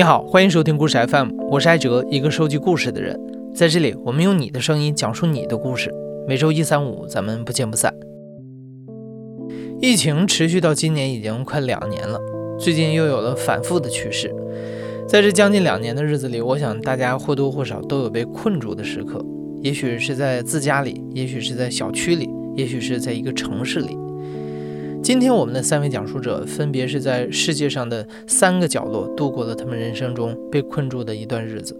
你好，欢迎收听故事 FM，我是艾哲，一个收集故事的人。在这里，我们用你的声音讲述你的故事。每周一、三、五，咱们不见不散。疫情持续到今年已经快两年了，最近又有了反复的趋势。在这将近两年的日子里，我想大家或多或少都有被困住的时刻，也许是在自家里，也许是在小区里，也许是在一个城市里。今天我们的三位讲述者分别是在世界上的三个角落度过了他们人生中被困住的一段日子。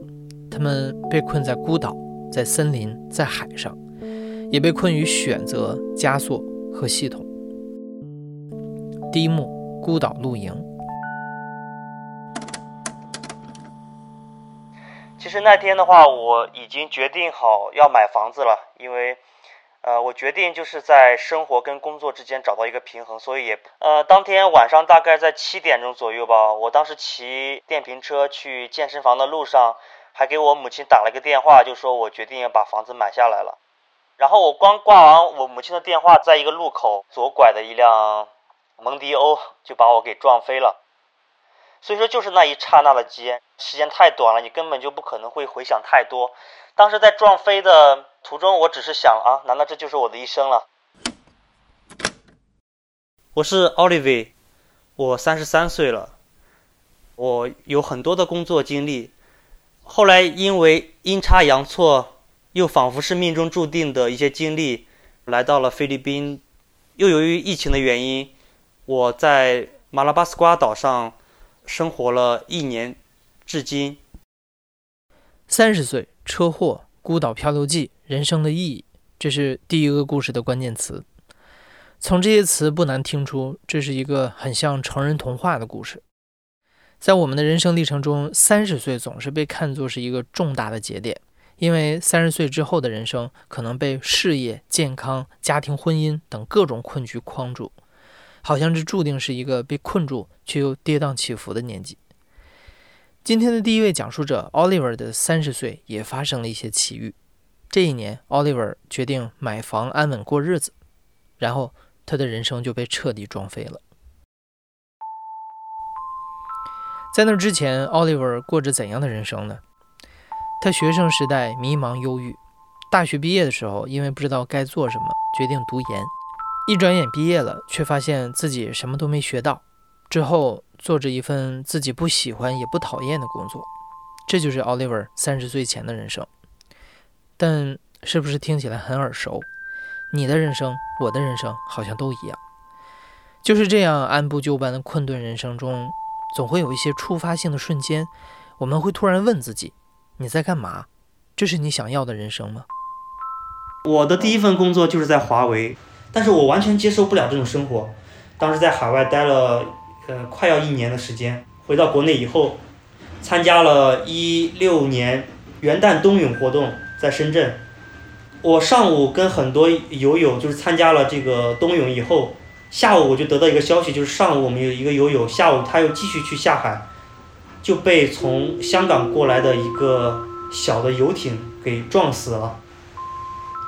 他们被困在孤岛，在森林，在海上，也被困于选择、枷锁和系统。第一幕：孤岛露营。其实那天的话，我已经决定好要买房子了，因为。呃，我决定就是在生活跟工作之间找到一个平衡，所以也呃，当天晚上大概在七点钟左右吧，我当时骑电瓶车去健身房的路上，还给我母亲打了一个电话，就说我决定要把房子买下来了。然后我刚挂完我母亲的电话，在一个路口左拐的一辆蒙迪欧就把我给撞飞了。所以说，就是那一刹那的间，时间太短了，你根本就不可能会回想太多。当时在撞飞的途中，我只是想啊，难道这就是我的一生了？我是奥利维，我三十三岁了，我有很多的工作经历，后来因为阴差阳错，又仿佛是命中注定的一些经历，来到了菲律宾，又由于疫情的原因，我在马拉巴斯瓜岛上。生活了一年，至今。三十岁，车祸，孤岛漂流记，人生的意义，这是第一个故事的关键词。从这些词不难听出，这是一个很像成人童话的故事。在我们的人生历程中，三十岁总是被看作是一个重大的节点，因为三十岁之后的人生可能被事业、健康、家庭、婚姻等各种困局框住。好像这注定是一个被困住却又跌宕起伏的年纪。今天的第一位讲述者 Oliver 的三十岁也发生了一些奇遇。这一年，Oliver 决定买房安稳过日子，然后他的人生就被彻底撞飞了。在那之前，Oliver 过着怎样的人生呢？他学生时代迷茫忧郁，大学毕业的时候，因为不知道该做什么，决定读研。一转眼毕业了，却发现自己什么都没学到。之后做着一份自己不喜欢也不讨厌的工作，这就是 Oliver 三十岁前的人生。但是不是听起来很耳熟？你的人生，我的人生，好像都一样。就是这样按部就班的困顿人生中，总会有一些触发性的瞬间，我们会突然问自己：你在干嘛？这是你想要的人生吗？我的第一份工作就是在华为。但是我完全接受不了这种生活。当时在海外待了，呃，快要一年的时间。回到国内以后，参加了一六年元旦冬泳活动，在深圳。我上午跟很多游友就是参加了这个冬泳以后，下午我就得到一个消息，就是上午我们有一个游友，下午他又继续去下海，就被从香港过来的一个小的游艇给撞死了。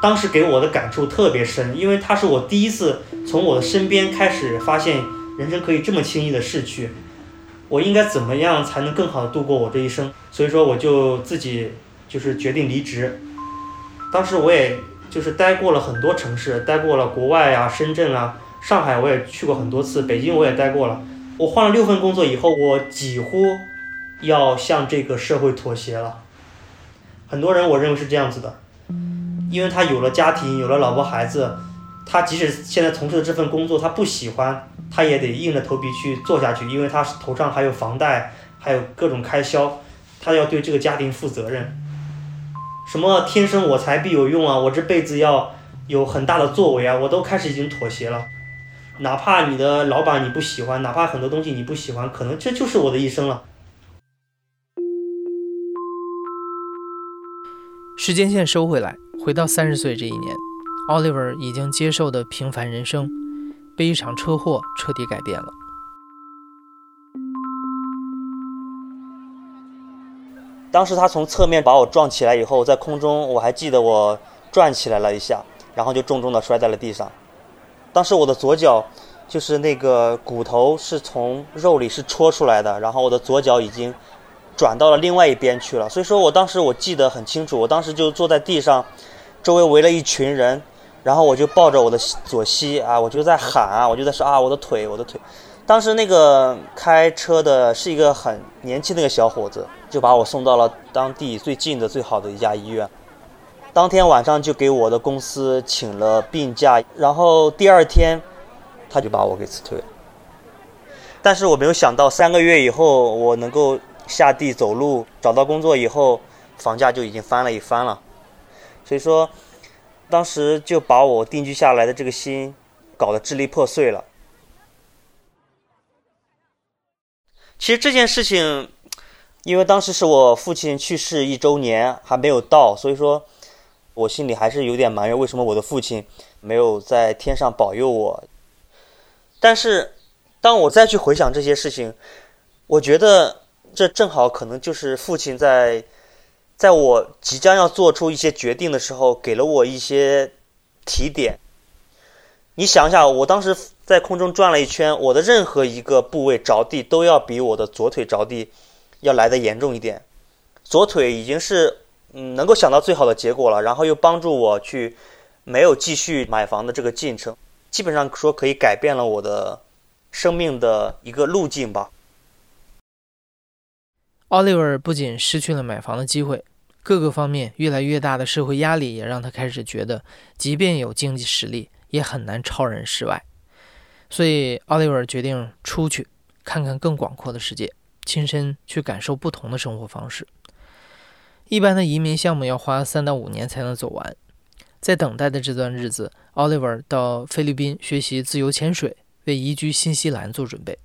当时给我的感触特别深，因为他是我第一次从我的身边开始发现人生可以这么轻易的逝去，我应该怎么样才能更好的度过我这一生？所以说我就自己就是决定离职。当时我也就是待过了很多城市，待过了国外啊，深圳啊，上海我也去过很多次，北京我也待过了。我换了六份工作以后，我几乎要向这个社会妥协了。很多人我认为是这样子的。因为他有了家庭，有了老婆孩子，他即使现在从事的这份工作他不喜欢，他也得硬着头皮去做下去，因为他头上还有房贷，还有各种开销，他要对这个家庭负责任。什么天生我材必有用啊，我这辈子要有很大的作为啊，我都开始已经妥协了。哪怕你的老板你不喜欢，哪怕很多东西你不喜欢，可能这就是我的一生了。时间线收回来。回到三十岁这一年，Oliver 已经接受的平凡人生，被一场车祸彻底改变了。当时他从侧面把我撞起来以后，在空中我还记得我转起来了一下，然后就重重的摔在了地上。当时我的左脚就是那个骨头是从肉里是戳出来的，然后我的左脚已经转到了另外一边去了。所以说我当时我记得很清楚，我当时就坐在地上，周围围了一群人，然后我就抱着我的左膝啊，我就在喊啊，我就在说啊，我的腿，我的腿。当时那个开车的是一个很年轻的一个小伙子，就把我送到了当地最近的最好的一家医院。当天晚上就给我的公司请了病假，然后第二天他就把我给辞退了。但是我没有想到，三个月以后我能够下地走路，找到工作以后，房价就已经翻了一番了。所以说，当时就把我定居下来的这个心搞得支离破碎了。其实这件事情，因为当时是我父亲去世一周年还没有到，所以说，我心里还是有点埋怨，为什么我的父亲没有在天上保佑我。但是，当我再去回想这些事情，我觉得这正好可能就是父亲在，在我即将要做出一些决定的时候，给了我一些提点。你想想，我当时在空中转了一圈，我的任何一个部位着地都要比我的左腿着地要来的严重一点。左腿已经是嗯能够想到最好的结果了，然后又帮助我去没有继续买房的这个进程，基本上说可以改变了我的生命的一个路径吧。奥利弗不仅失去了买房的机会，各个方面越来越大的社会压力也让他开始觉得，即便有经济实力。也很难超人世外，所以奥利弗决定出去看看更广阔的世界，亲身去感受不同的生活方式。一般的移民项目要花三到五年才能走完，在等待的这段日子，奥利弗到菲律宾学习自由潜水，为移居新西兰做准备。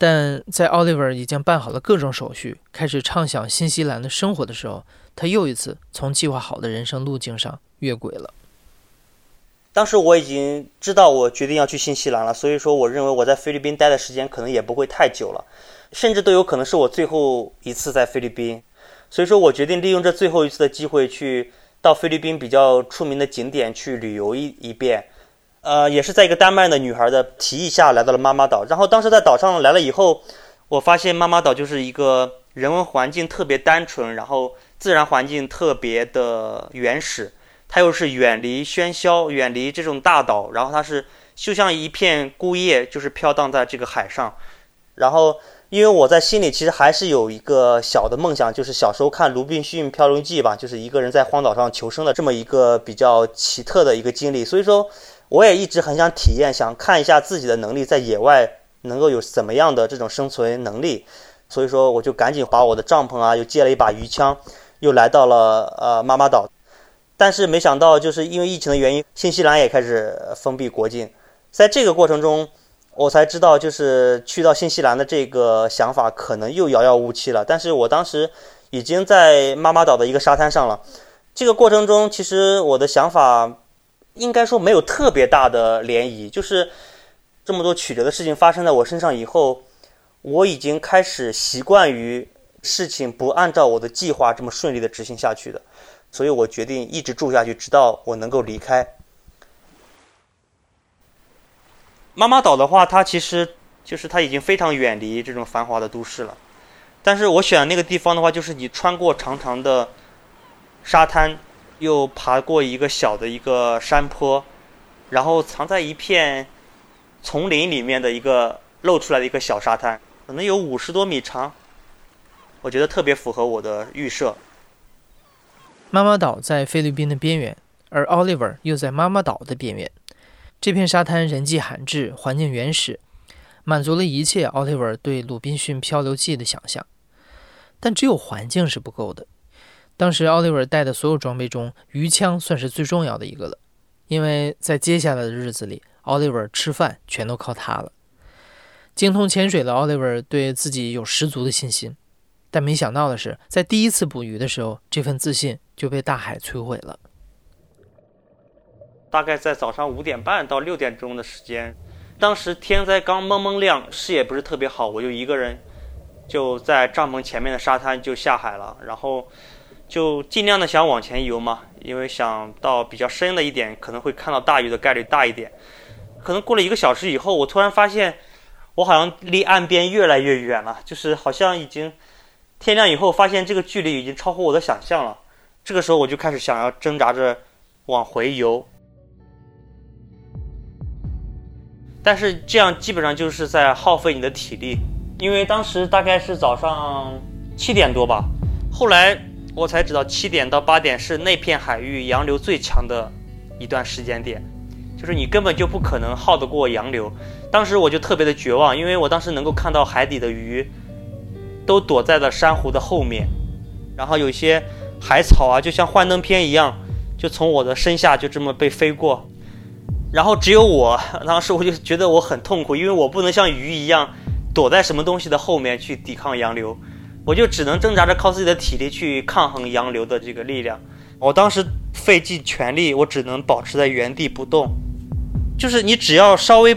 但在奥利弗已经办好了各种手续，开始畅想新西兰的生活的时候，他又一次从计划好的人生路径上越轨了。当时我已经知道我决定要去新西兰了，所以说我认为我在菲律宾待的时间可能也不会太久了，甚至都有可能是我最后一次在菲律宾。所以说我决定利用这最后一次的机会去到菲律宾比较出名的景点去旅游一一遍。呃，也是在一个丹麦的女孩的提议下来到了妈妈岛。然后当时在岛上来了以后，我发现妈妈岛就是一个人文环境特别单纯，然后自然环境特别的原始。它又是远离喧嚣，远离这种大岛，然后它是就像一片孤叶，就是飘荡在这个海上。然后，因为我在心里其实还是有一个小的梦想，就是小时候看《鲁滨逊漂流记》吧，就是一个人在荒岛上求生的这么一个比较奇特的一个经历。所以说，我也一直很想体验，想看一下自己的能力在野外能够有怎么样的这种生存能力。所以说，我就赶紧把我的帐篷啊，又借了一把鱼枪，又来到了呃妈妈岛。但是没想到，就是因为疫情的原因，新西兰也开始封闭国境。在这个过程中，我才知道，就是去到新西兰的这个想法可能又遥遥无期了。但是我当时已经在妈妈岛的一个沙滩上了。这个过程中，其实我的想法应该说没有特别大的涟漪。就是这么多曲折的事情发生在我身上以后，我已经开始习惯于事情不按照我的计划这么顺利的执行下去的。所以我决定一直住下去，直到我能够离开。妈妈岛的话，它其实就是它已经非常远离这种繁华的都市了。但是我选那个地方的话，就是你穿过长长的沙滩，又爬过一个小的一个山坡，然后藏在一片丛林里面的一个露出来的一个小沙滩，可能有五十多米长。我觉得特别符合我的预设。妈妈岛在菲律宾的边缘，而奥利弗又在妈妈岛的边缘。这片沙滩人迹罕至，环境原始，满足了一切奥利弗对《鲁滨逊漂流记》的想象。但只有环境是不够的。当时奥利弗带的所有装备中，鱼枪算是最重要的一个了，因为在接下来的日子里，奥利弗吃饭全都靠它了。精通潜水的奥利弗对自己有十足的信心。但没想到的是，在第一次捕鱼的时候，这份自信就被大海摧毁了。大概在早上五点半到六点钟的时间，当时天才刚蒙蒙亮，视野不是特别好，我就一个人就在帐篷前面的沙滩就下海了，然后就尽量的想往前游嘛，因为想到比较深的一点，可能会看到大鱼的概率大一点。可能过了一个小时以后，我突然发现，我好像离岸边越来越远了，就是好像已经。天亮以后发现这个距离已经超乎我的想象了，这个时候我就开始想要挣扎着往回游，但是这样基本上就是在耗费你的体力，因为当时大概是早上七点多吧，后来我才知道七点到八点是那片海域洋流最强的一段时间点，就是你根本就不可能耗得过洋流。当时我就特别的绝望，因为我当时能够看到海底的鱼。都躲在了珊瑚的后面，然后有些海草啊，就像幻灯片一样，就从我的身下就这么被飞过，然后只有我，当时我就觉得我很痛苦，因为我不能像鱼一样躲在什么东西的后面去抵抗洋流，我就只能挣扎着靠自己的体力去抗衡洋流的这个力量。我当时费尽全力，我只能保持在原地不动，就是你只要稍微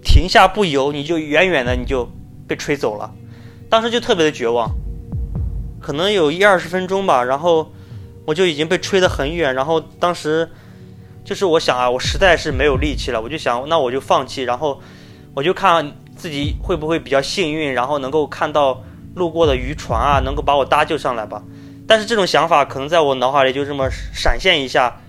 停下不游，你就远远的你就被吹走了。当时就特别的绝望，可能有一二十分钟吧，然后我就已经被吹得很远，然后当时就是我想啊，我实在是没有力气了，我就想那我就放弃，然后我就看自己会不会比较幸运，然后能够看到路过的渔船啊，能够把我搭救上来吧。但是这种想法可能在我脑海里就这么闪现一下，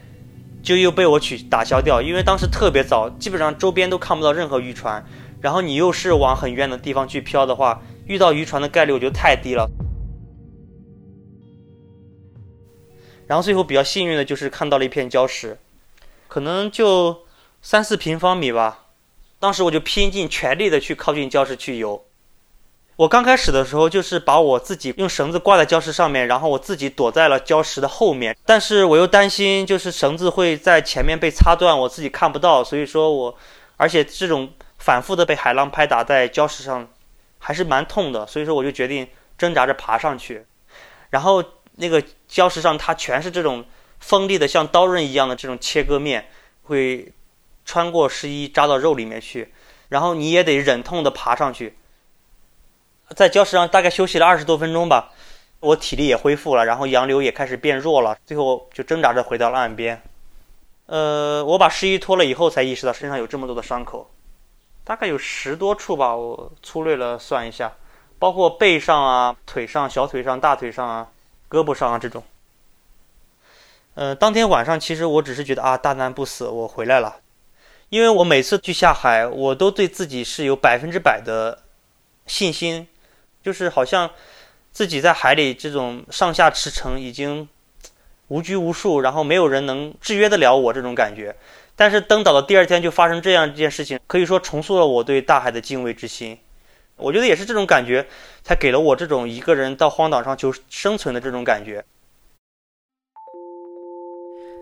就又被我取打消掉，因为当时特别早，基本上周边都看不到任何渔船，然后你又是往很远的地方去漂的话。遇到渔船的概率我觉得太低了，然后最后比较幸运的就是看到了一片礁石，可能就三四平方米吧。当时我就拼尽全力的去靠近礁石去游。我刚开始的时候就是把我自己用绳子挂在礁石上面，然后我自己躲在了礁石的后面。但是我又担心就是绳子会在前面被擦断，我自己看不到，所以说我而且这种反复的被海浪拍打在礁石上。还是蛮痛的，所以说我就决定挣扎着爬上去，然后那个礁石上它全是这种锋利的像刀刃一样的这种切割面，会穿过湿衣扎到肉里面去，然后你也得忍痛的爬上去，在礁石上大概休息了二十多分钟吧，我体力也恢复了，然后洋流也开始变弱了，最后就挣扎着回到了岸边，呃，我把湿衣脱了以后才意识到身上有这么多的伤口。大概有十多处吧，我粗略了算一下，包括背上啊、腿上、小腿上、大腿上啊、胳膊上啊这种。呃，当天晚上其实我只是觉得啊，大难不死，我回来了。因为我每次去下海，我都对自己是有百分之百的信心，就是好像自己在海里这种上下驰骋已经无拘无束，然后没有人能制约得了我这种感觉。但是登岛的第二天就发生这样一件事情，可以说重塑了我对大海的敬畏之心。我觉得也是这种感觉，才给了我这种一个人到荒岛上求生存的这种感觉。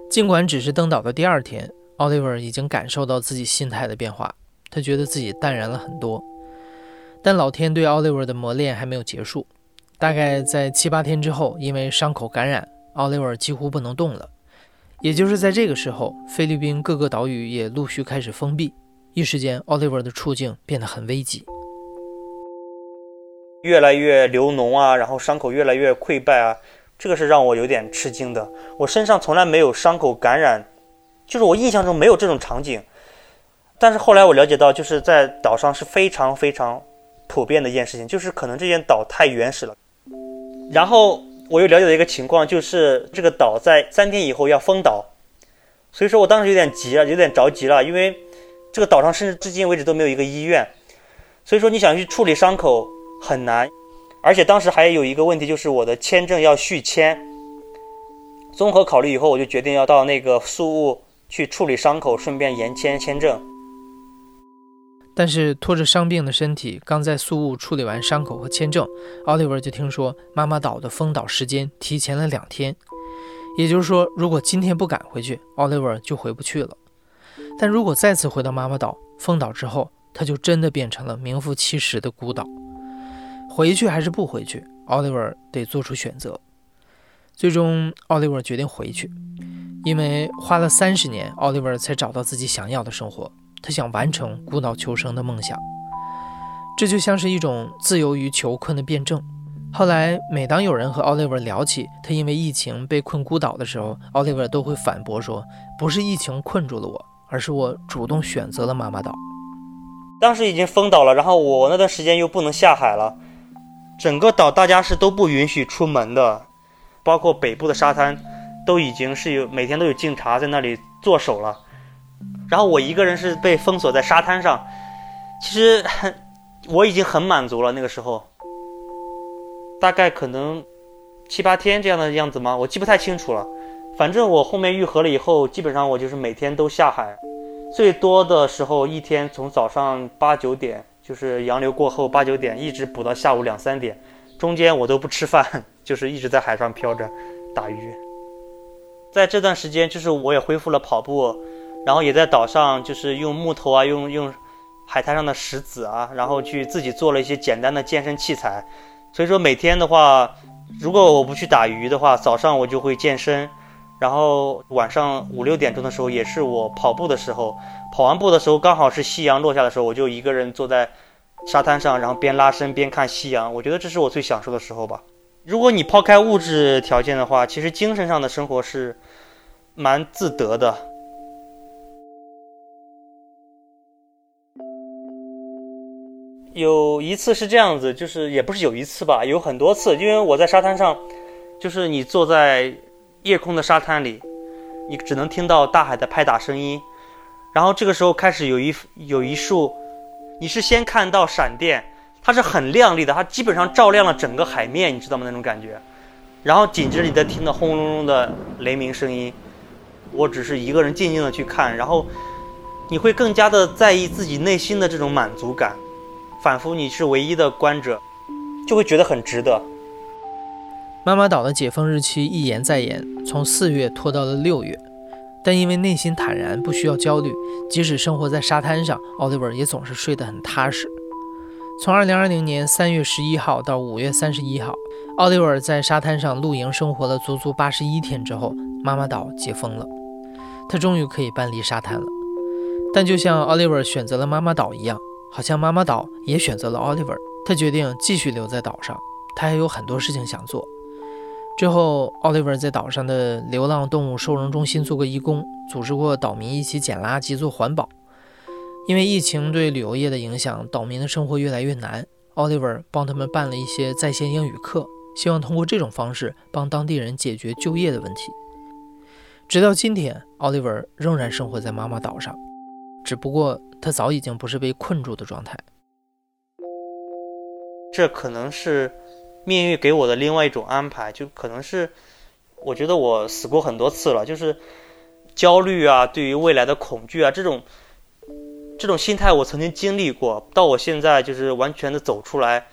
尽管只是登岛的第二天，奥利弗已经感受到自己心态的变化，他觉得自己淡然了很多。但老天对奥利弗的磨练还没有结束，大概在七八天之后，因为伤口感染，奥利弗几乎不能动了。也就是在这个时候，菲律宾各个岛屿也陆续开始封闭，一时间，奥利弗的处境变得很危急，越来越流脓啊，然后伤口越来越溃败啊，这个是让我有点吃惊的。我身上从来没有伤口感染，就是我印象中没有这种场景。但是后来我了解到，就是在岛上是非常非常普遍的一件事情，就是可能这件岛太原始了，然后。我又了解了一个情况，就是这个岛在三天以后要封岛，所以说我当时有点急了，有点着急了，因为这个岛上甚至至今为止都没有一个医院，所以说你想去处理伤口很难，而且当时还有一个问题，就是我的签证要续签。综合考虑以后，我就决定要到那个宿务去处理伤口，顺便延签签证。但是拖着伤病的身体，刚在宿务处理完伤口和签证，奥利弗就听说妈妈岛的封岛时间提前了两天。也就是说，如果今天不赶回去，奥利弗就回不去了。但如果再次回到妈妈岛封岛之后，他就真的变成了名副其实的孤岛。回去还是不回去，奥利弗得做出选择。最终，奥利弗决定回去，因为花了三十年，奥利弗才找到自己想要的生活。他想完成孤岛求生的梦想，这就像是一种自由于囚困的辩证。后来，每当有人和奥利弗聊起他因为疫情被困孤岛的时候，奥利弗都会反驳说：“不是疫情困住了我，而是我主动选择了妈妈岛。”当时已经封岛了，然后我那段时间又不能下海了，整个岛大家是都不允许出门的，包括北部的沙滩，都已经是有每天都有警察在那里坐守了。然后我一个人是被封锁在沙滩上，其实 我已经很满足了。那个时候，大概可能七八天这样的样子吗？我记不太清楚了。反正我后面愈合了以后，基本上我就是每天都下海，最多的时候一天从早上八九点，就是洋流过后八九点，一直补到下午两三点，中间我都不吃饭，就是一直在海上漂着打鱼。在这段时间，就是我也恢复了跑步，然后也在岛上就是用木头啊，用用海滩上的石子啊，然后去自己做了一些简单的健身器材。所以说每天的话，如果我不去打鱼的话，早上我就会健身。然后晚上五六点钟的时候，也是我跑步的时候，跑完步的时候，刚好是夕阳落下的时候，我就一个人坐在沙滩上，然后边拉伸边看夕阳。我觉得这是我最享受的时候吧。如果你抛开物质条件的话，其实精神上的生活是蛮自得的。有一次是这样子，就是也不是有一次吧，有很多次，因为我在沙滩上，就是你坐在。夜空的沙滩里，你只能听到大海的拍打声音。然后这个时候开始有一有一束，你是先看到闪电，它是很亮丽的，它基本上照亮了整个海面，你知道吗？那种感觉。然后紧接着你再听到轰隆隆的雷鸣声音。我只是一个人静静的去看，然后你会更加的在意自己内心的这种满足感，仿佛你是唯一的观者，就会觉得很值得。妈妈岛的解封日期一延再延，从四月拖到了六月。但因为内心坦然，不需要焦虑，即使生活在沙滩上，奥利弗也总是睡得很踏实。从二零二零年三月十一号到五月三十一号，奥利弗在沙滩上露营生活了足足八十一天之后，妈妈岛解封了，他终于可以搬离沙滩了。但就像奥利弗选择了妈妈岛一样，好像妈妈岛也选择了奥利弗。他决定继续留在岛上，他还有很多事情想做。之后，奥利弗在岛上的流浪动物收容中心做过义工，组织过岛民一起捡垃圾做环保。因为疫情对旅游业的影响，岛民的生活越来越难。奥利弗帮他们办了一些在线英语课，希望通过这种方式帮当地人解决就业的问题。直到今天，奥利弗仍然生活在妈妈岛上，只不过他早已经不是被困住的状态。这可能是。命运给我的另外一种安排，就可能是，我觉得我死过很多次了，就是焦虑啊，对于未来的恐惧啊，这种这种心态我曾经经历过，到我现在就是完全的走出来，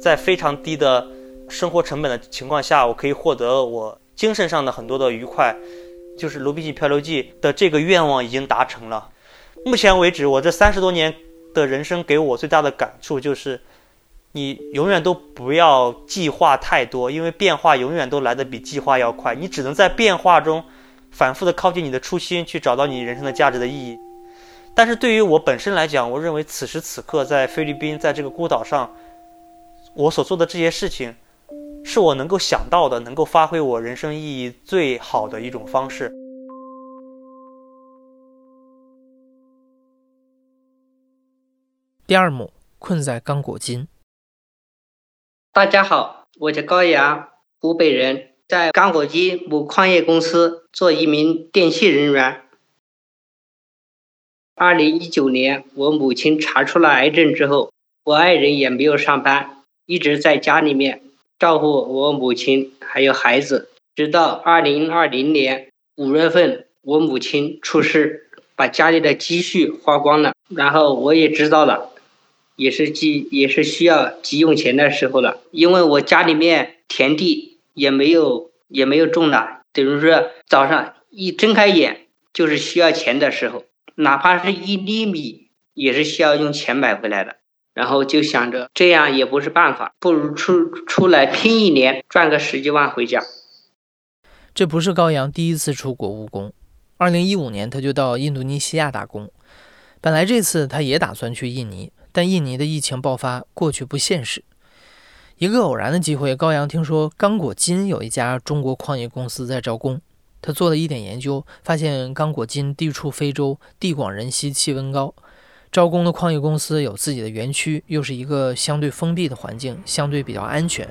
在非常低的生活成本的情况下，我可以获得我精神上的很多的愉快，就是《卢比奇漂流记》的这个愿望已经达成了。目前为止，我这三十多年的人生给我最大的感触就是。你永远都不要计划太多，因为变化永远都来得比计划要快。你只能在变化中反复的靠近你的初心，去找到你人生的价值的意义。但是对于我本身来讲，我认为此时此刻在菲律宾，在这个孤岛上，我所做的这些事情，是我能够想到的，能够发挥我人生意义最好的一种方式。第二幕，困在刚果金。大家好，我叫高阳，湖北人，在刚果金某矿业公司做一名电气人员。二零一九年，我母亲查出了癌症之后，我爱人也没有上班，一直在家里面照顾我母亲还有孩子。直到二零二零年五月份，我母亲出事，把家里的积蓄花光了，然后我也知道了。也是急，也是需要急用钱的时候了。因为我家里面田地也没有，也没有种的，等于说早上一睁开眼就是需要钱的时候，哪怕是一粒米也是需要用钱买回来的。然后就想着这样也不是办法，不如出出来拼一年，赚个十几万回家。这不是高阳第一次出国务工，二零一五年他就到印度尼西亚打工，本来这次他也打算去印尼。但印尼的疫情爆发，过去不现实。一个偶然的机会，高阳听说刚果金有一家中国矿业公司在招工。他做了一点研究，发现刚果金地处非洲，地广人稀，气温高，招工的矿业公司有自己的园区，又是一个相对封闭的环境，相对比较安全。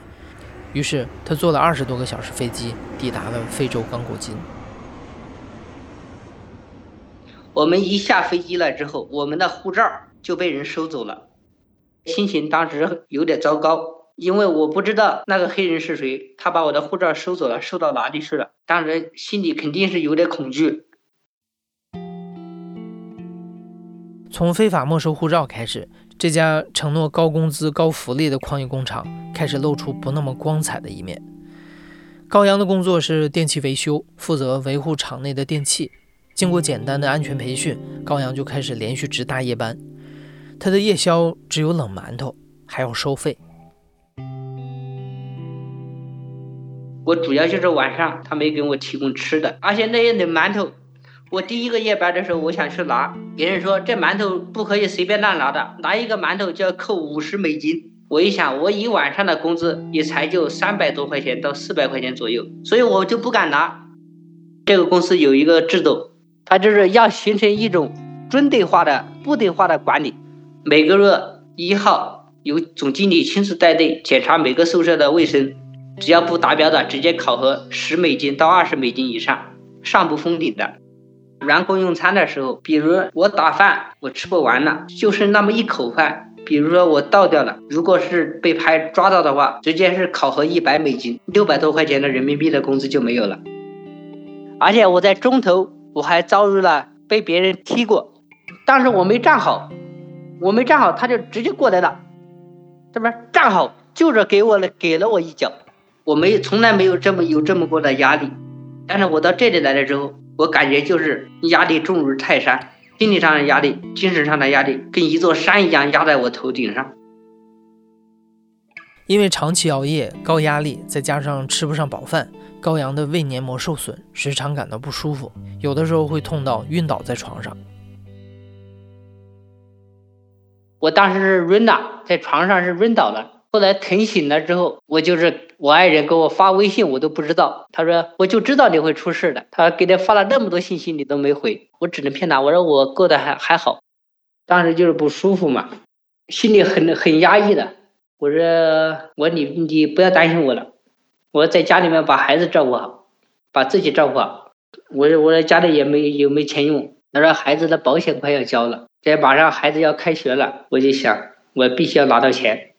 于是他坐了二十多个小时飞机，抵达了非洲刚果金。我们一下飞机了之后，我们的护照就被人收走了，心情当时有点糟糕，因为我不知道那个黑人是谁，他把我的护照收走了，收到哪里去了？当时心里肯定是有点恐惧。从非法没收护照开始，这家承诺高工资、高福利的矿业工厂开始露出不那么光彩的一面。高阳的工作是电器维修，负责维护厂内的电器。经过简单的安全培训，高阳就开始连续值大夜班。他的夜宵只有冷馒头，还要收费。我主要就是晚上他没给我提供吃的，而且那些冷馒头，我第一个夜班的时候我想去拿，别人说这馒头不可以随便乱拿的，拿一个馒头就要扣五十美金。我一想，我一晚上的工资也才就三百多块钱到四百块钱左右，所以我就不敢拿。这个公司有一个制度。它就是要形成一种军队化的部队化的管理，每个月一号由总经理亲自带队检查每个宿舍的卫生，只要不达标的，直接考核十美金到二十美金以上，上不封顶的。员工用餐的时候，比如我打饭我吃不完了，就剩那么一口饭，比如说我倒掉了，如果是被拍抓到的话，直接是考核一百美金，六百多块钱的人民币的工资就没有了。而且我在中途。我还遭遇了被别人踢过，当时我没站好，我没站好，他就直接过来了，这边站好，就着给我了，给了我一脚，我没从来没有这么有这么过的压力，但是我到这里来了之后，我感觉就是压力重如泰山，心理上的压力，精神上的压力，跟一座山一样压在我头顶上。因为长期熬夜、高压力，再加上吃不上饱饭。高阳的胃黏膜受损，时常感到不舒服，有的时候会痛到晕倒在床上。我当时是晕了，在床上是晕倒了。后来疼醒了之后，我就是我爱人给我发微信，我都不知道。他说我就知道你会出事的。他给他发了那么多信息，你都没回，我只能骗他。我说我过得还还好，当时就是不舒服嘛，心里很很压抑的。我说我说你你不要担心我了。我在家里面把孩子照顾好，把自己照顾好。我说我说家里也没有没钱用，他说孩子的保险快要交了，这马上孩子要开学了，我就想我必须要拿到钱。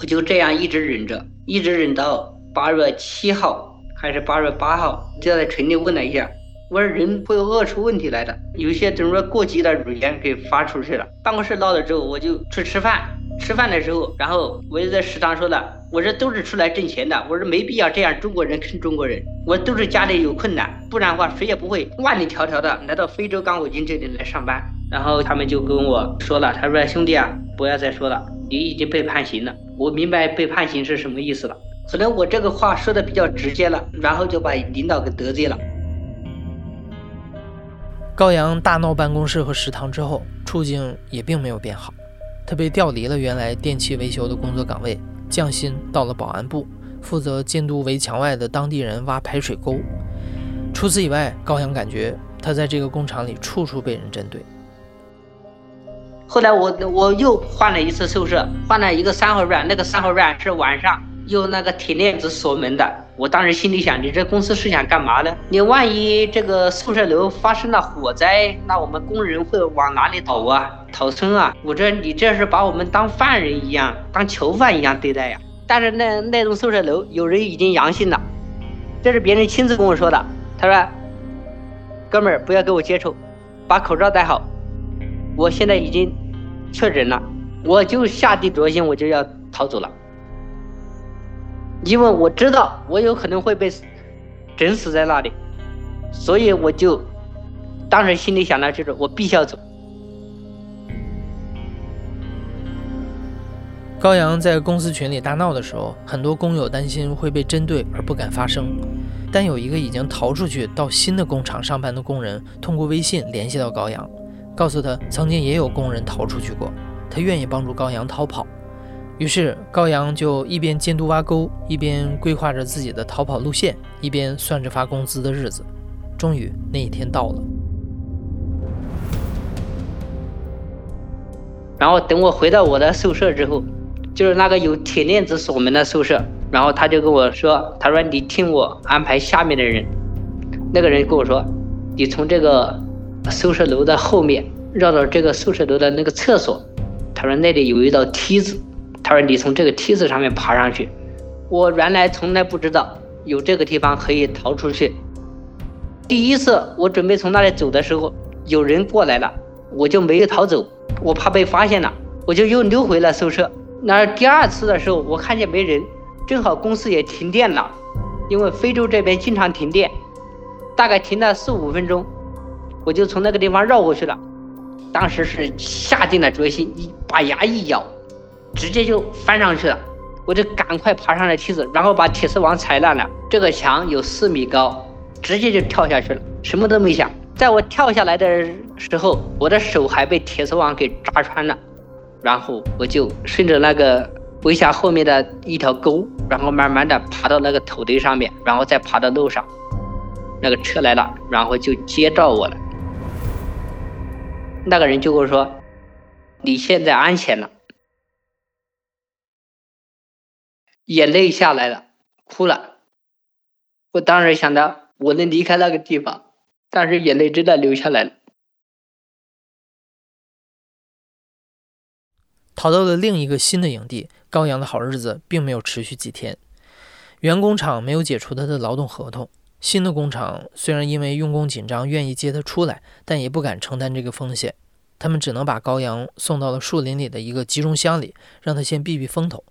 我就这样一直忍着，一直忍到八月七号还是八月八号，就在群里问了一下。我说人会饿出问题来的，有些等于说过激的语言给发出去了。办公室闹了之后，我就去吃饭。吃饭的时候，然后我就在食堂说了，我这都是出来挣钱的，我说没必要这样中国人坑中国人。我都是家里有困难，不然的话谁也不会万里迢迢的来到非洲刚果金这里来上班。然后他们就跟我说了，他说兄弟啊，不要再说了，你已经被判刑了。我明白被判刑是什么意思了，可能我这个话说的比较直接了，然后就把领导给得罪了。高阳大闹办公室和食堂之后，处境也并没有变好。他被调离了原来电器维修的工作岗位，降薪到了保安部，负责监督围墙外的当地人挖排水沟。除此以外，高阳感觉他在这个工厂里处处被人针对。后来我我又换了一次宿舍，换了一个三号院，那个三号院是晚上用那个铁链子锁门的。我当时心里想，你这公司是想干嘛呢？你万一这个宿舍楼发生了火灾，那我们工人会往哪里逃啊？逃生啊？我这你这是把我们当犯人一样，当囚犯一样对待呀？但是那那栋宿舍楼有人已经阳性了，这是别人亲自跟我说的。他说：“哥们儿，不要跟我接触，把口罩戴好。我现在已经确诊了，我就下定决心，我就要逃走了。”因为我知道我有可能会被整死在那里，所以我就当时心里想的就是我必须要走。高阳在公司群里大闹的时候，很多工友担心会被针对而不敢发声。但有一个已经逃出去到新的工厂上班的工人，通过微信联系到高阳，告诉他曾经也有工人逃出去过，他愿意帮助高阳逃跑。于是高阳就一边监督挖沟，一边规划着自己的逃跑路线，一边算着发工资的日子。终于那一天到了。然后等我回到我的宿舍之后，就是那个有铁链子锁门的宿舍，然后他就跟我说：“他说你听我安排下面的人。”那个人跟我说：“你从这个宿舍楼的后面绕到这个宿舍楼的那个厕所，他说那里有一道梯子，他说你从这个梯子上面爬上去。”我原来从来不知道有这个地方可以逃出去。第一次我准备从那里走的时候，有人过来了，我就没有逃走。我怕被发现了，我就又溜回了宿舍。那第二次的时候，我看见没人，正好公司也停电了，因为非洲这边经常停电，大概停了四五分钟，我就从那个地方绕过去了。当时是下定了决心，一把牙一咬，直接就翻上去了。我就赶快爬上了梯子，然后把铁丝网踩烂了。这个墙有四米高，直接就跳下去了，什么都没想。在我跳下来的时候，我的手还被铁丝网给扎穿了，然后我就顺着那个围墙后面的一条沟，然后慢慢的爬到那个土堆上面，然后再爬到路上。那个车来了，然后就接到我了。那个人就跟我说：“你现在安全了。”眼泪下来了，哭了。我当时想到我能离开那个地方。但是眼泪真的流下来了。逃到了另一个新的营地，高阳的好日子并没有持续几天。原工厂没有解除他的劳动合同，新的工厂虽然因为用工紧张愿意接他出来，但也不敢承担这个风险。他们只能把高阳送到了树林里的一个集中箱里，让他先避避风头。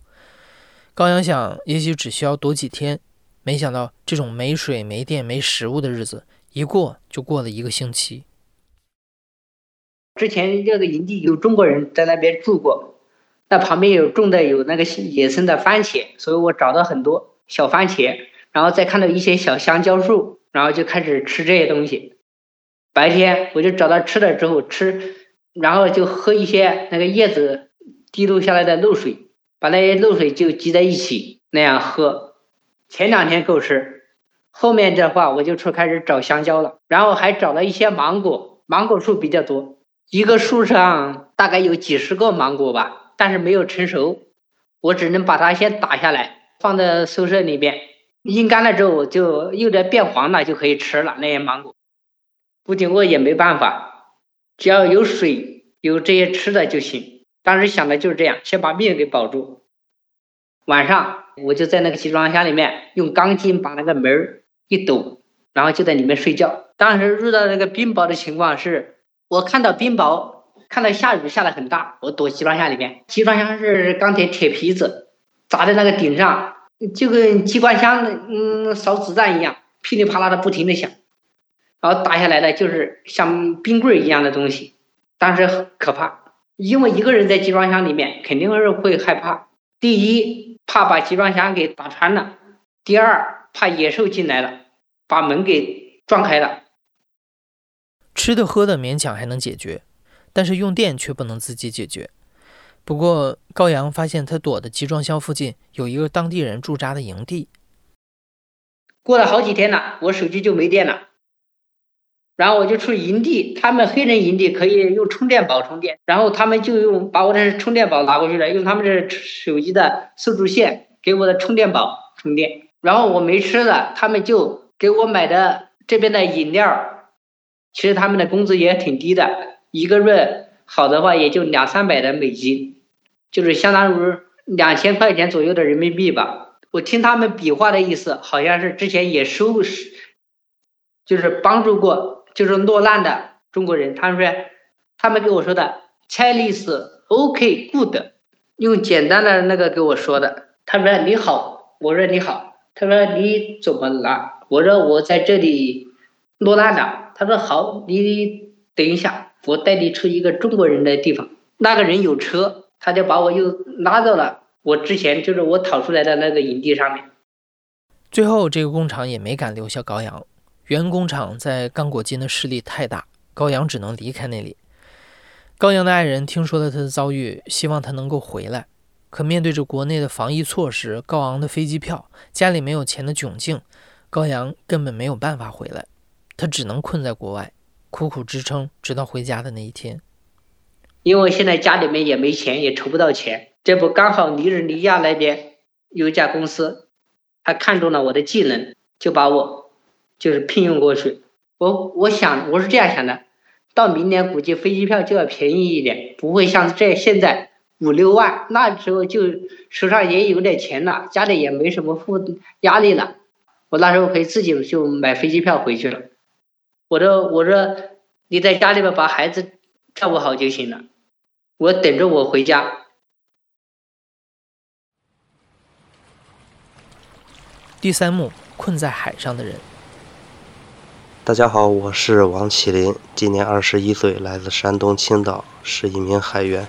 高阳想，也许只需要躲几天，没想到这种没水、没电、没食物的日子。一过就过了一个星期。之前这个营地有中国人在那边住过，那旁边有种的有那个野生的番茄，所以我找到很多小番茄，然后再看到一些小香蕉树，然后就开始吃这些东西。白天我就找到吃的之后吃，然后就喝一些那个叶子滴落下来的露水，把那些露水就积在一起那样喝。前两天够吃。后面的话我就出开始找香蕉了，然后还找了一些芒果，芒果树比较多，一个树上大概有几十个芒果吧，但是没有成熟，我只能把它先打下来，放在宿舍里边，阴干了之后就有点变黄了，就可以吃了那些芒果。不经过也没办法，只要有水有这些吃的就行。当时想的就是这样，先把命给保住。晚上我就在那个集装箱里面用钢筋把那个门。一堵，然后就在里面睡觉。当时遇到那个冰雹的情况是，我看到冰雹，看到下雨下的很大，我躲集装箱里面。集装箱是钢铁铁皮子，砸在那个顶上，就跟机关枪嗯扫子弹一样，噼里啪啦的不停的响。然后打下来的就是像冰棍一样的东西，当时可怕，因为一个人在集装箱里面肯定是会害怕。第一，怕把集装箱给打穿了；第二。怕野兽进来了，把门给撞开了。吃的喝的勉强还能解决，但是用电却不能自己解决。不过高阳发现他躲的集装箱附近有一个当地人驻扎的营地。过了好几天了，我手机就没电了，然后我就去营地，他们黑人营地可以用充电宝充电，然后他们就用把我的充电宝拿过去了，用他们的手机的数据线给我的充电宝充电。然后我没吃的，他们就给我买的这边的饮料，其实他们的工资也挺低的，一个月好的话也就两三百的美金，就是相当于两千块钱左右的人民币吧。我听他们比划的意思，好像是之前也收，就是帮助过就是落难的中国人。他们说，他们跟我说的 Chinese OK good，用简单的那个给我说的。他说你好，我说你好。他说你怎么了？我说我在这里落难了。他说好，你等一下，我带你去一个中国人的地方。那个人有车，他就把我又拉到了我之前就是我逃出来的那个营地上面。最后，这个工厂也没敢留下高阳。原工厂在刚果金的势力太大，高阳只能离开那里。高阳的爱人听说了他的遭遇，希望他能够回来。可面对着国内的防疫措施、高昂的飞机票、家里没有钱的窘境，高阳根本没有办法回来。他只能困在国外，苦苦支撑，直到回家的那一天。因为现在家里面也没钱，也筹不到钱。这不刚好尼日利亚那边有一家公司，他看中了我的技能，就把我就是聘用过去。我我想我是这样想的，到明年估计飞机票就要便宜一点，不会像这现在五六万，那时候就手上也有点钱了，家里也没什么负压力了。我那时候可以自己就买飞机票回去了。我说我说你在家里边把孩子照顾好就行了，我等着我回家。第三幕：困在海上的人。大家好，我是王启林，今年二十一岁，来自山东青岛，是一名海员。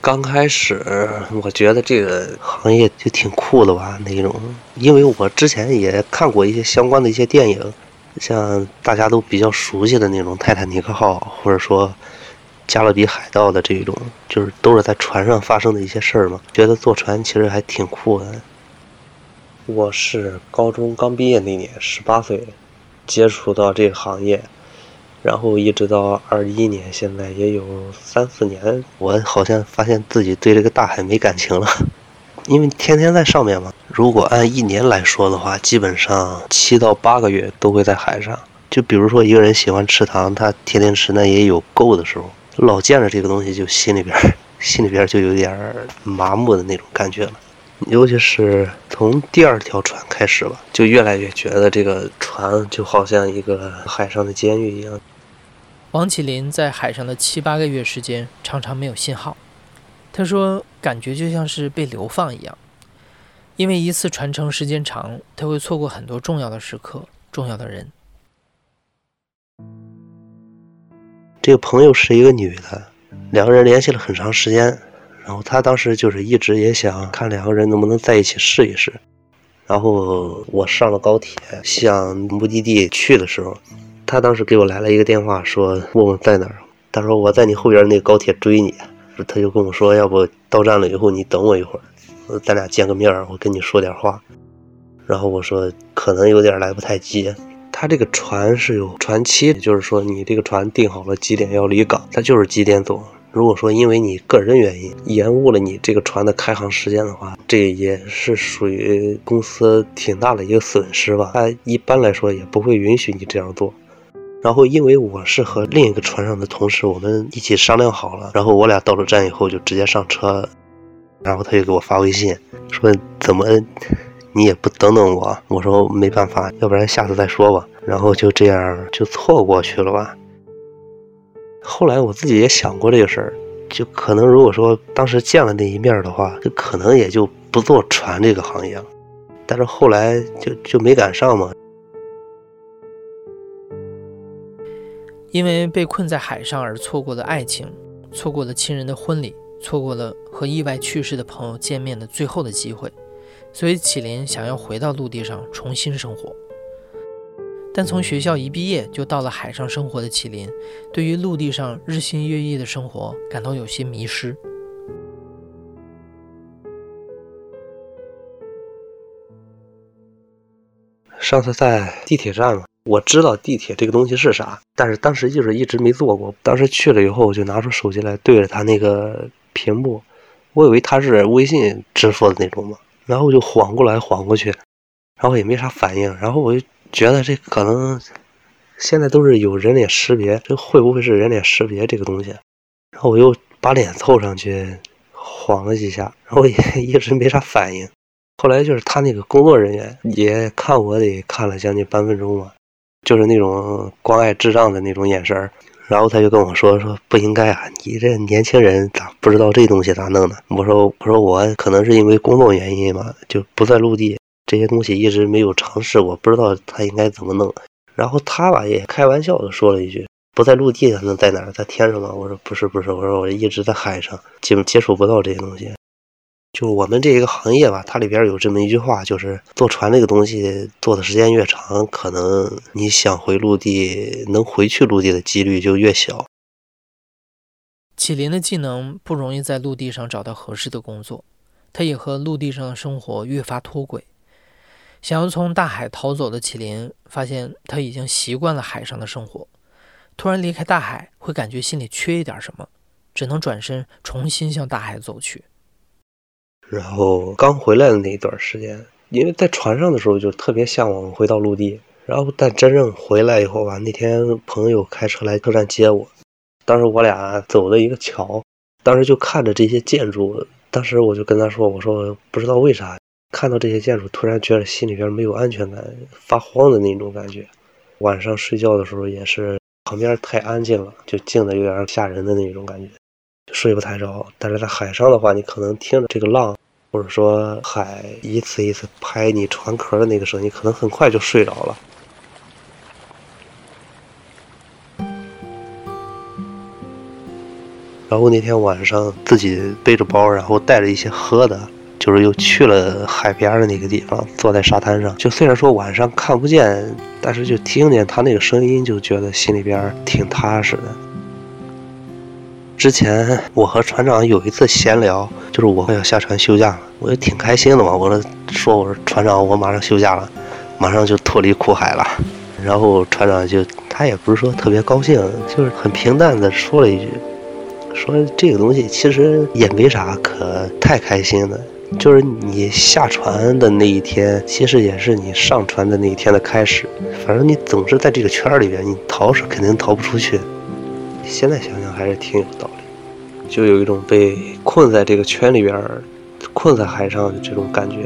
刚开始我觉得这个行业就挺酷的吧，那种，因为我之前也看过一些相关的一些电影，像大家都比较熟悉的那种《泰坦尼克号》，或者说《加勒比海盗》的这种，就是都是在船上发生的一些事儿嘛，觉得坐船其实还挺酷的。我是高中刚毕业那年，十八岁。接触到这个行业，然后一直到二一年，现在也有三四年，我好像发现自己对这个大海没感情了，因为天天在上面嘛。如果按一年来说的话，基本上七到八个月都会在海上。就比如说一个人喜欢吃糖，他天天吃，那也有够的时候。老见着这个东西，就心里边心里边就有点麻木的那种感觉了。尤其是从第二条船开始吧，就越来越觉得这个船就好像一个海上的监狱一样。王启林在海上的七八个月时间，常常没有信号。他说，感觉就像是被流放一样。因为一次船程时间长，他会错过很多重要的时刻、重要的人。这个朋友是一个女的，两个人联系了很长时间。然后他当时就是一直也想看两个人能不能在一起试一试。然后我上了高铁向目的地去的时候，他当时给我来了一个电话，说问问在哪儿。他说我在你后边那高铁追你。他就跟我说，要不到站了以后你等我一会儿，咱俩见个面，我跟你说点话。然后我说可能有点来不太及。他这个船是有船期，就是说你这个船定好了几点要离港，他就是几点走。如果说因为你个人原因延误了你这个船的开航时间的话，这也是属于公司挺大的一个损失吧。他一般来说也不会允许你这样做。然后因为我是和另一个船上的同事，我们一起商量好了，然后我俩到了站以后就直接上车，然后他就给我发微信说怎么你也不等等我？我说没办法，要不然下次再说吧。然后就这样就错过去了吧。后来我自己也想过这个事儿，就可能如果说当时见了那一面的话，就可能也就不做船这个行业了。但是后来就就没赶上嘛。因为被困在海上而错过了爱情，错过了亲人的婚礼，错过了和意外去世的朋友见面的最后的机会，所以启林想要回到陆地上重新生活。但从学校一毕业就到了海上生活的麒麟，对于陆地上日新月异的生活感到有些迷失。上次在地铁站嘛，我知道地铁这个东西是啥，但是当时就是一直没坐过。当时去了以后，我就拿出手机来对着他那个屏幕，我以为他是微信支付的那种嘛，然后我就晃过来晃过去，然后也没啥反应，然后我就。觉得这可能现在都是有人脸识别，这会不会是人脸识别这个东西？然后我又把脸凑上去晃了几下，然后也 一直没啥反应。后来就是他那个工作人员也看我得看了将近半分钟嘛，就是那种关爱智障的那种眼神儿。然后他就跟我说说不应该啊，你这年轻人咋不知道这东西咋弄的？我说我说我可能是因为工作原因嘛，就不在陆地。这些东西一直没有尝试，我不知道他应该怎么弄。然后他吧也开玩笑的说了一句：“不在陆地，能在哪儿？在天上吗？”我说：“不是，不是，我说我一直在海上，基本接触不到这些东西。就我们这一个行业吧，它里边有这么一句话，就是坐船这个东西坐的时间越长，可能你想回陆地，能回去陆地的几率就越小。”启林的技能不容易在陆地上找到合适的工作，他也和陆地上的生活越发脱轨。想要从大海逃走的启林，发现他已经习惯了海上的生活，突然离开大海，会感觉心里缺一点什么，只能转身重新向大海走去。然后刚回来的那一段时间，因为在船上的时候就特别向往回到陆地，然后但真正回来以后吧，那天朋友开车来车站接我，当时我俩走了一个桥，当时就看着这些建筑，当时我就跟他说，我说不知道为啥看到这些建筑，突然觉得心里边没有安全感，发慌的那种感觉。晚上睡觉的时候也是旁边太安静了，就静的有点吓人的那种感觉，睡不太着。但是在海上的话，你可能听着这个浪。或者说海一次一次拍你船壳的那个声音，可能很快就睡着了。然后那天晚上自己背着包，然后带着一些喝的，就是又去了海边的那个地方，坐在沙滩上。就虽然说晚上看不见，但是就听见他那个声音，就觉得心里边挺踏实的。之前我和船长有一次闲聊，就是我快要下船休假了，我也挺开心的嘛。我说说我说船长，我马上休假了，马上就脱离苦海了。然后船长就他也不是说特别高兴，就是很平淡的说了一句，说这个东西其实也没啥可太开心的，就是你下船的那一天，其实也是你上船的那一天的开始。反正你总是在这个圈里边，你逃是肯定逃不出去。现在想想还是挺有道理，就有一种被困在这个圈里边困在海上的这种感觉。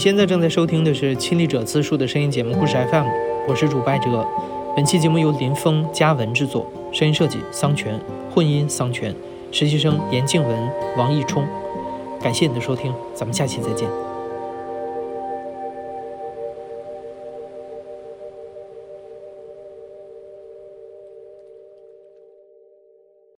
现在正在收听的是《亲历者自述》的声音节目《故事 FM》，我是主播哲。本期节目由林峰、嘉文制作，声音设计桑泉，混音桑泉，实习生严静文、王毅冲。感谢你的收听，咱们下期再见。